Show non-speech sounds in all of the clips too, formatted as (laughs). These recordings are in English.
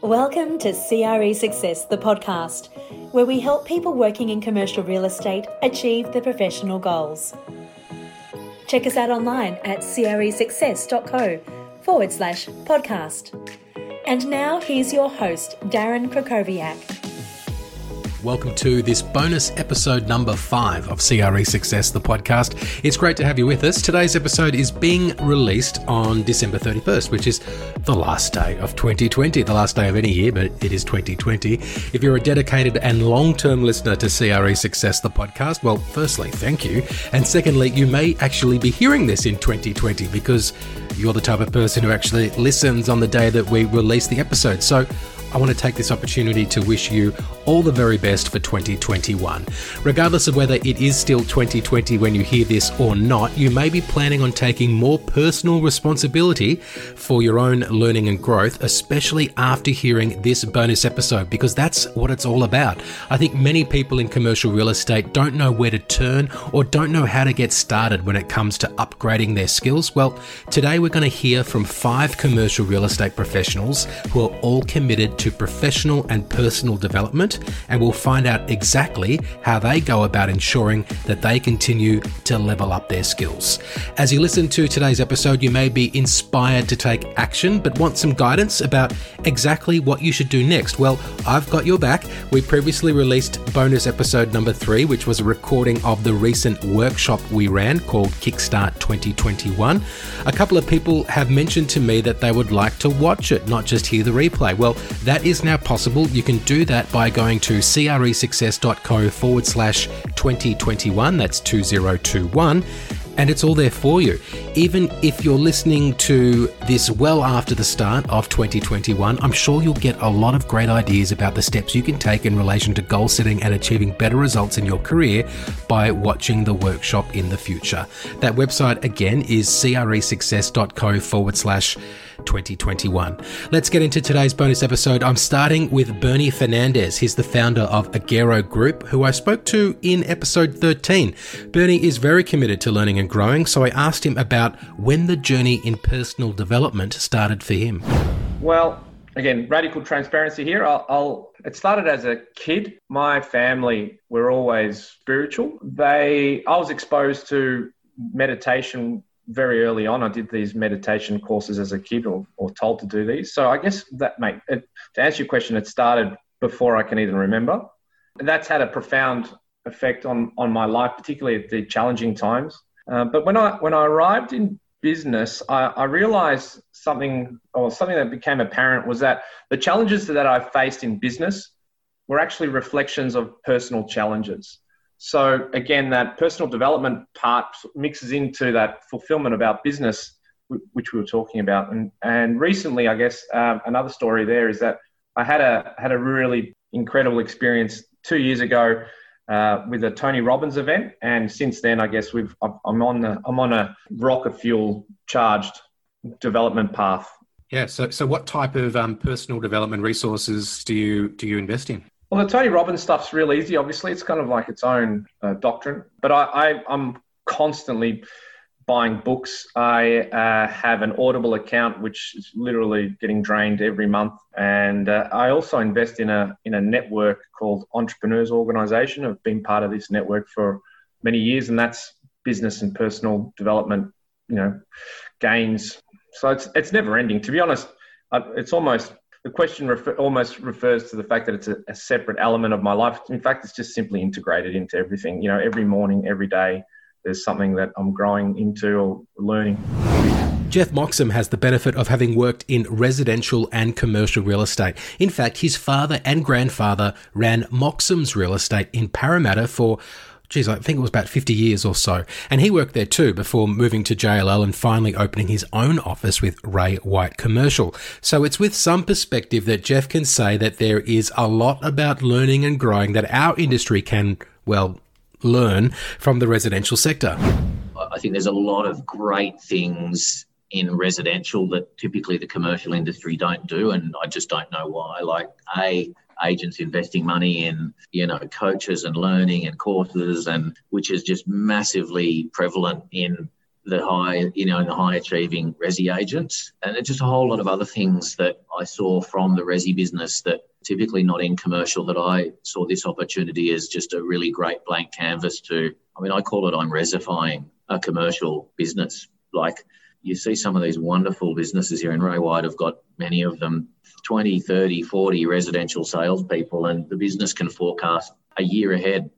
Welcome to CRE Success, the podcast, where we help people working in commercial real estate achieve their professional goals. Check us out online at cresuccess.co forward slash podcast. And now here's your host, Darren Krakowiak. Welcome to this bonus episode number five of CRE Success, the podcast. It's great to have you with us. Today's episode is being released on December 31st, which is the last day of 2020, the last day of any year, but it is 2020. If you're a dedicated and long term listener to CRE Success, the podcast, well, firstly, thank you. And secondly, you may actually be hearing this in 2020 because you're the type of person who actually listens on the day that we release the episode. So I want to take this opportunity to wish you all the very best for 2021. Regardless of whether it is still 2020 when you hear this or not, you may be planning on taking more personal responsibility for your own learning and growth, especially after hearing this bonus episode, because that's what it's all about. I think many people in commercial real estate don't know where to turn or don't know how to get started when it comes to upgrading their skills. Well, today we're going to hear from five commercial real estate professionals who are all committed to professional and personal development, and we'll find out exactly how they go about ensuring that they continue to level up their skills. As you listen to today's episode, you may be inspired to take action, but want some guidance about exactly what you should do next. Well, I've got your back. We previously released bonus episode number three, which was a recording of the recent workshop we ran called Kickstart 2021. A couple of people have mentioned to me that they would like to watch it, not just hear the replay. Well, that is now possible. You can do that by going to cresuccess.co forward slash 2021. That's 2021 and it's all there for you. Even if you're listening to this well after the start of 2021, I'm sure you'll get a lot of great ideas about the steps you can take in relation to goal setting and achieving better results in your career by watching the workshop in the future. That website again is cresuccess.co forward slash 2021. Let's get into today's bonus episode. I'm starting with Bernie Fernandez. He's the founder of Agero Group, who I spoke to in episode 13. Bernie is very committed to learning and growing, so I asked him about when the journey in personal development started for him. Well, again, radical transparency here. I'll, I'll, it started as a kid. My family were always spiritual. They, I was exposed to meditation very early on. I did these meditation courses as a kid, or, or told to do these. So I guess that, mate, it, to answer your question, it started before I can even remember. And that's had a profound effect on on my life, particularly at the challenging times. Uh, but when I when I arrived in business, I, I, realized something, or something that became apparent was that the challenges that I faced in business were actually reflections of personal challenges. So again, that personal development part mixes into that fulfillment about business, which we were talking about. And and recently, I guess um, another story there is that I had a had a really incredible experience two years ago uh, with a Tony Robbins event, and since then, I guess we've I'm on the, I'm on a rocket fuel charged development path. Yeah. So so what type of um, personal development resources do you do you invest in? Well, the Tony Robbins stuff's real easy. Obviously, it's kind of like its own uh, doctrine, but I, I'm constantly buying books. I uh, have an Audible account, which is literally getting drained every month, and uh, I also invest in a in a network called Entrepreneurs Organization. I've been part of this network for many years, and that's business and personal development, you know, gains. So it's it's never ending. To be honest, it's almost the question refer, almost refers to the fact that it's a, a separate element of my life. In fact, it's just simply integrated into everything. You know, every morning, every day there's something that I'm growing into or learning. Jeff Moxham has the benefit of having worked in residential and commercial real estate. In fact, his father and grandfather ran Moxham's Real Estate in Parramatta for geez, I think it was about 50 years or so. And he worked there too before moving to JLL and finally opening his own office with Ray White Commercial. So it's with some perspective that Jeff can say that there is a lot about learning and growing that our industry can, well, learn from the residential sector? I think there's a lot of great things in residential that typically the commercial industry don't do, and I just don't know why. Like, A, agents investing money in you know coaches and learning and courses and which is just massively prevalent in the high, you know, in the high achieving resi agents, and it's just a whole lot of other things that I saw from the resi business that typically not in commercial that I saw this opportunity as just a really great blank canvas to. I mean, I call it I'm resifying a commercial business. Like you see some of these wonderful businesses here in Ray White have got many of them 20, 30, 40 residential salespeople, and the business can forecast a year ahead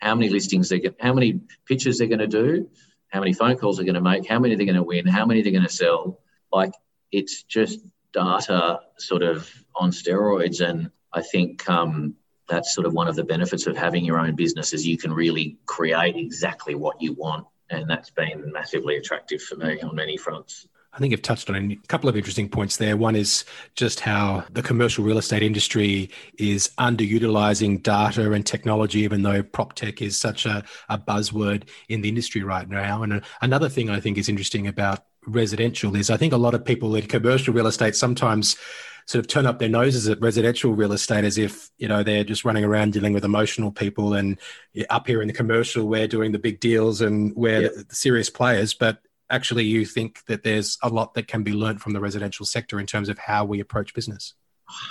how many listings they get, how many pitches they're going to do, how many phone calls they're going to make, how many they're going to win, how many they're going to sell. Like it's just data sort of on steroids. And I think um, that's sort of one of the benefits of having your own business is you can really create exactly what you want. And that's been massively attractive for me mm-hmm. on many fronts. I think you've touched on a couple of interesting points there. One is just how the commercial real estate industry is underutilizing data and technology, even though prop tech is such a, a buzzword in the industry right now. And another thing I think is interesting about residential is I think a lot of people in commercial real estate sometimes sort of turn up their noses at residential real estate as if you know they're just running around dealing with emotional people and up here in the commercial we're doing the big deals and we're yep. the, serious players. But actually you think that there's a lot that can be learned from the residential sector in terms of how we approach business?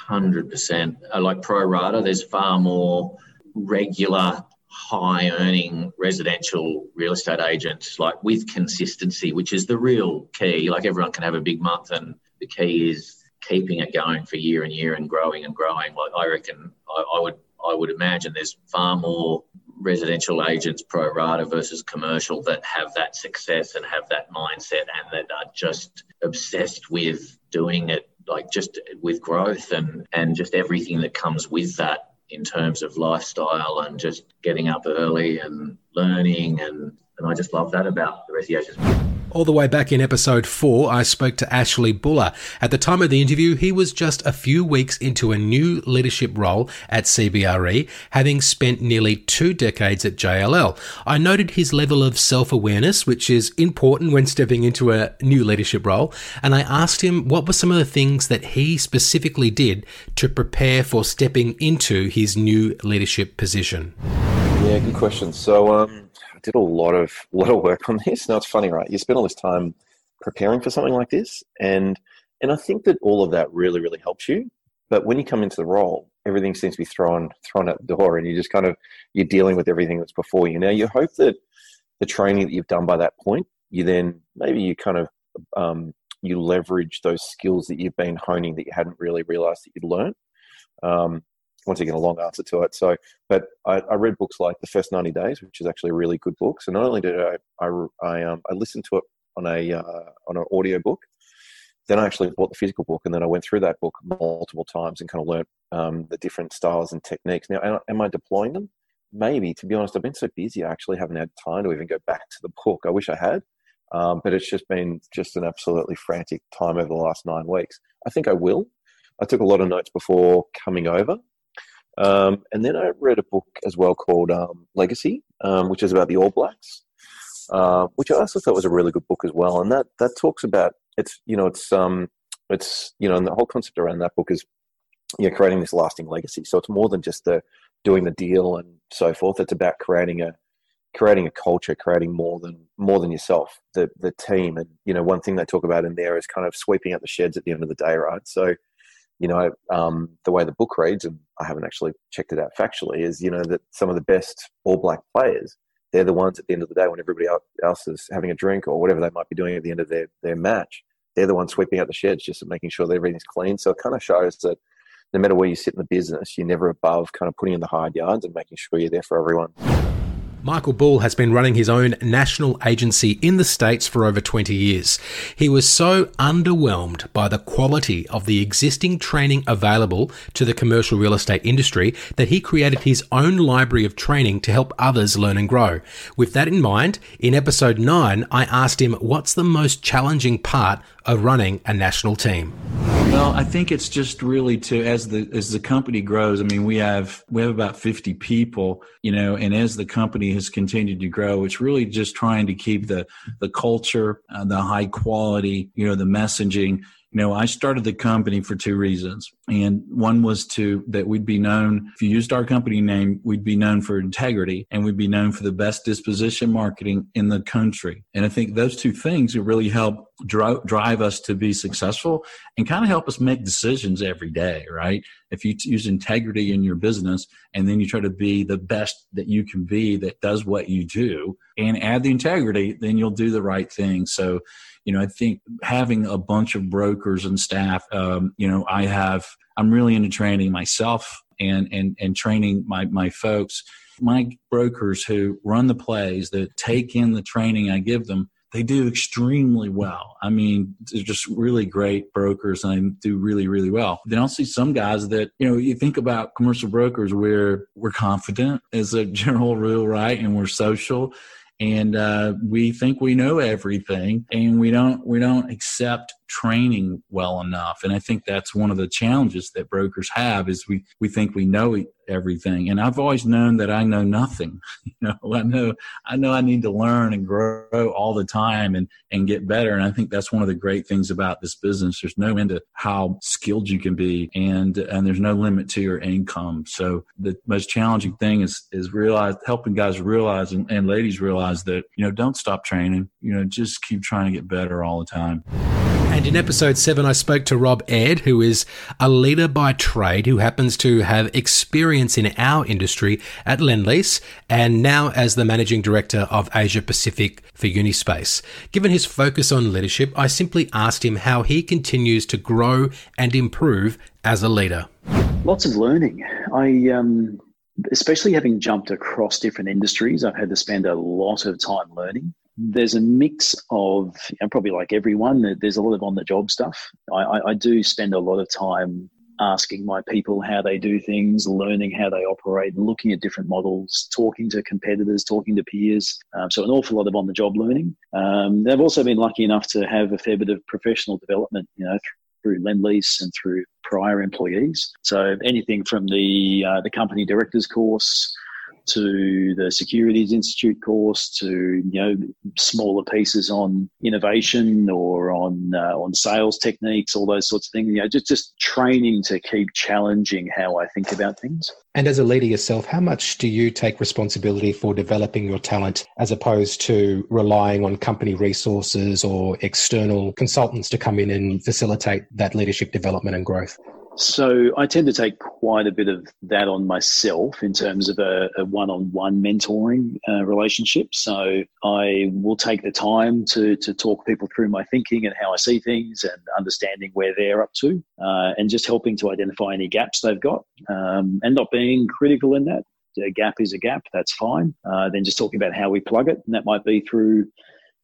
100% uh, like pro rata there's far more regular high earning residential real estate agents like with consistency which is the real key. Like everyone can have a big month and the key is keeping it going for year and year and growing and growing like i reckon I, I would i would imagine there's far more residential agents pro rata versus commercial that have that success and have that mindset and that are just obsessed with doing it like just with growth and and just everything that comes with that in terms of lifestyle and just getting up early and learning and and I just love that about the resi. All the way back in episode 4, I spoke to Ashley Buller. At the time of the interview, he was just a few weeks into a new leadership role at CBRE, having spent nearly two decades at JLL. I noted his level of self awareness, which is important when stepping into a new leadership role, and I asked him what were some of the things that he specifically did to prepare for stepping into his new leadership position. Yeah, good question. So, um, did a lot of (laughs) a lot of work on this. Now it's funny, right? You spend all this time preparing for something like this, and and I think that all of that really really helps you. But when you come into the role, everything seems to be thrown thrown out the door, and you just kind of you're dealing with everything that's before you. Now you hope that the training that you've done by that point, you then maybe you kind of um, you leverage those skills that you've been honing that you hadn't really realized that you'd learned. Um, once again a long answer to it. So, but I, I, read books like The First Ninety Days, which is actually a really good book. So not only did I I, I, um, I listened to it on a uh, on an audio book, then I actually bought the physical book, and then I went through that book multiple times and kind of learned um, the different styles and techniques. Now, am I deploying them? Maybe. To be honest, I've been so busy, I actually haven't had time to even go back to the book. I wish I had. Um, but it's just been just an absolutely frantic time over the last nine weeks. I think I will. I took a lot of notes before coming over, um, and then I read a book as well called um, Legacy, um, which is about the All Blacks, uh, which I also thought was a really good book as well. And that that talks about it's you know it's um it's you know and the whole concept around that book is you know creating this lasting legacy. So it's more than just the doing the deal and so forth. It's about creating a creating a culture, creating more than more than yourself, the the team. And you know one thing they talk about in there is kind of sweeping out the sheds at the end of the day, right? So you know, um, the way the book reads, and I haven't actually checked it out factually, is you know that some of the best All Black players, they're the ones at the end of the day when everybody else is having a drink or whatever they might be doing at the end of their their match, they're the ones sweeping out the sheds, just making sure that everything's clean. So it kind of shows that no matter where you sit in the business, you're never above kind of putting in the hard yards and making sure you're there for everyone. Michael Bull has been running his own national agency in the States for over 20 years. He was so underwhelmed by the quality of the existing training available to the commercial real estate industry that he created his own library of training to help others learn and grow. With that in mind, in episode 9, I asked him what's the most challenging part of running a national team. Well, I think it's just really to as the as the company grows. I mean, we have we have about fifty people, you know, and as the company has continued to grow, it's really just trying to keep the the culture, uh, the high quality, you know, the messaging you know, I started the company for two reasons. And one was to that we'd be known, if you used our company name, we'd be known for integrity and we'd be known for the best disposition marketing in the country. And I think those two things really help drive, drive us to be successful and kind of help us make decisions every day, right? If you use integrity in your business and then you try to be the best that you can be that does what you do and add the integrity, then you'll do the right thing. So, you know, I think having a bunch of brokers and staff, um, you know, I have, I'm really into training myself and, and, and training my, my folks. My brokers who run the plays that take in the training I give them, they do extremely well. I mean, they're just really great brokers and they do really, really well. Then I'll see some guys that, you know, you think about commercial brokers where we're confident as a (laughs) general rule, right? And we're social and uh, we think we know everything and we don't we don't accept training well enough. And i think that's one of the challenges that brokers have is we we think we know everything. And i've always known that i know nothing (laughs) you know i know i know i need to learn and grow all the time and and get better. And i think that's one of the great things about this business. There's no end to how skilled you can be and and there's no limit to your income. So the most challenging thing is is realize helping guys realize and, and ladies realize that you know don't stop training. You know just keep trying to get better all the time and in episode 7, I spoke to Rob Ed, who is a leader by trade who happens to have experience in our industry at Lendlease and now as the managing director of Asia Pacific for Unispace. Given his focus on leadership, I simply asked him how he continues to grow and improve as a leader. Lots of learning. I, um, especially having jumped across different industries, I've had to spend a lot of time learning there's a mix of, and probably like everyone, there's a lot of on the job stuff. I, I, do spend a lot of time asking my people how they do things, learning how they operate, looking at different models, talking to competitors, talking to peers. Um, so, an awful lot of on the job learning. Um, they've also been lucky enough to have a fair bit of professional development, you know, through Lendlease and through prior employees. So, anything from the, uh, the company directors course to the Securities Institute course to you know smaller pieces on innovation or on uh, on sales techniques, all those sorts of things. You know, just just training to keep challenging how I think about things. And as a leader yourself, how much do you take responsibility for developing your talent as opposed to relying on company resources or external consultants to come in and facilitate that leadership development and growth? So I tend to take quite a bit of that on myself in terms of a, a one-on-one mentoring uh, relationship. So I will take the time to to talk people through my thinking and how I see things and understanding where they're up to, uh, and just helping to identify any gaps they've got, um, and not being critical in that. A gap is a gap. That's fine. Uh, then just talking about how we plug it, and that might be through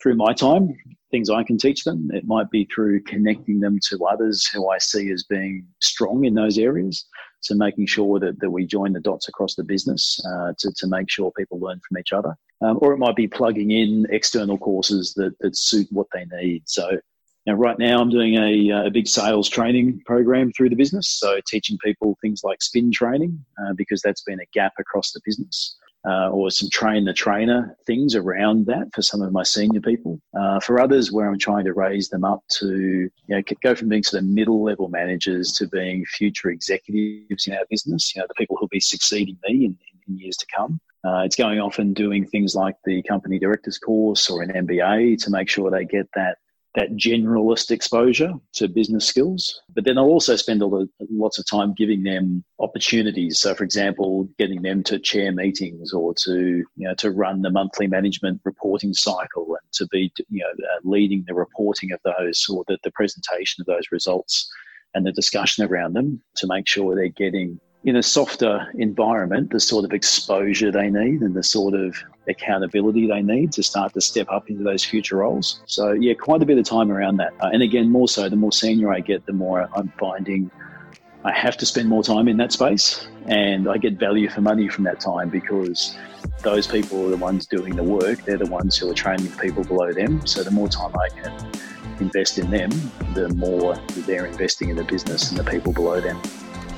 through my time, things I can teach them. It might be through connecting them to others who I see as being strong in those areas. So making sure that, that we join the dots across the business uh, to, to make sure people learn from each other. Um, or it might be plugging in external courses that, that suit what they need. So now, right now, I'm doing a, a big sales training program through the business. So teaching people things like spin training uh, because that's been a gap across the business uh, or some train the trainer things around that for some of my senior people. Uh, for others, where I'm trying to raise them up to you know, go from being sort of middle level managers to being future executives in our business, you know, the people who'll be succeeding me in, in years to come. Uh, it's going off and doing things like the company directors course or an MBA to make sure they get that that generalist exposure to business skills. But then I'll also spend a lot, lots of time giving them opportunities. So, for example, getting them to chair meetings or to you know to run the monthly management reporting cycle and to be you know uh, leading the reporting of those or the, the presentation of those results and the discussion around them to make sure they're getting in a softer environment the sort of exposure they need and the sort of accountability they need to start to step up into those future roles. So, yeah, quite a bit of time around that. Uh, and again, more so, the more senior I get, the more I'm finding I have to spend more time in that space and I get value for money from that time because those people are the ones doing the work. They're the ones who are training the people below them. So, the more time I can invest in them, the more they're investing in the business and the people below them.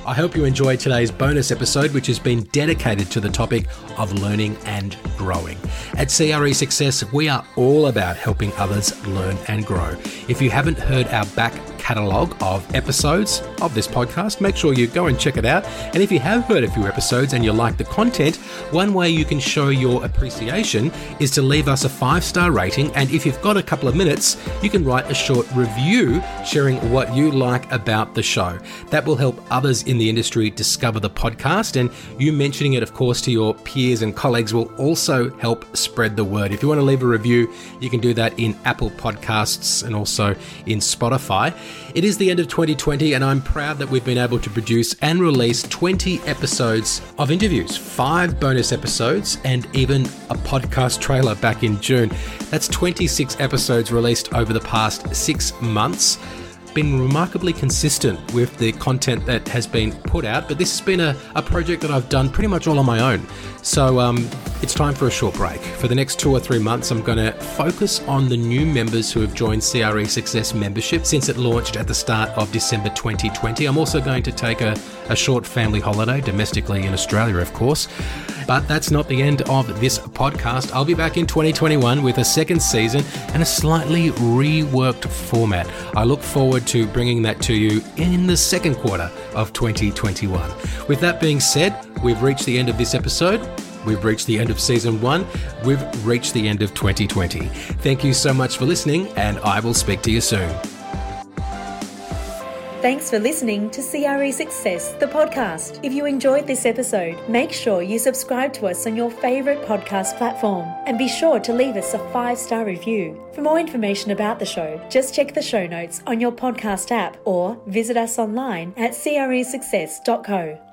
I hope you enjoyed today's bonus episode, which has been dedicated to the topic of learning and growing. At CRE Success, we are all about helping others learn and grow. If you haven't heard our back catalogue of episodes of this podcast. Make sure you go and check it out. And if you have heard a few episodes and you like the content, one way you can show your appreciation is to leave us a five star rating. And if you've got a couple of minutes, you can write a short review sharing what you like about the show. That will help others in the industry discover the podcast. And you mentioning it, of course, to your peers and colleagues will also help spread the word. If you want to leave a review, you can do that in Apple Podcasts and also in Spotify. It is the end of 2020, and I'm proud that we've been able to produce and release 20 episodes of interviews, five bonus episodes, and even a podcast trailer back in June. That's 26 episodes released over the past six months been remarkably consistent with the content that has been put out, but this has been a, a project that I've done pretty much all on my own. So um, it's time for a short break. For the next two or three months, I'm going to focus on the new members who have joined CRE Success membership since it launched at the start of December 2020. I'm also going to take a, a short family holiday domestically in Australia, of course. But that's not the end of this podcast. I'll be back in 2021 with a second season and a slightly reworked format. I look forward to bringing that to you in the second quarter of 2021. With that being said, we've reached the end of this episode. We've reached the end of season one. We've reached the end of 2020. Thank you so much for listening, and I will speak to you soon. Thanks for listening to CRE Success, the podcast. If you enjoyed this episode, make sure you subscribe to us on your favourite podcast platform and be sure to leave us a five star review. For more information about the show, just check the show notes on your podcast app or visit us online at cresuccess.co.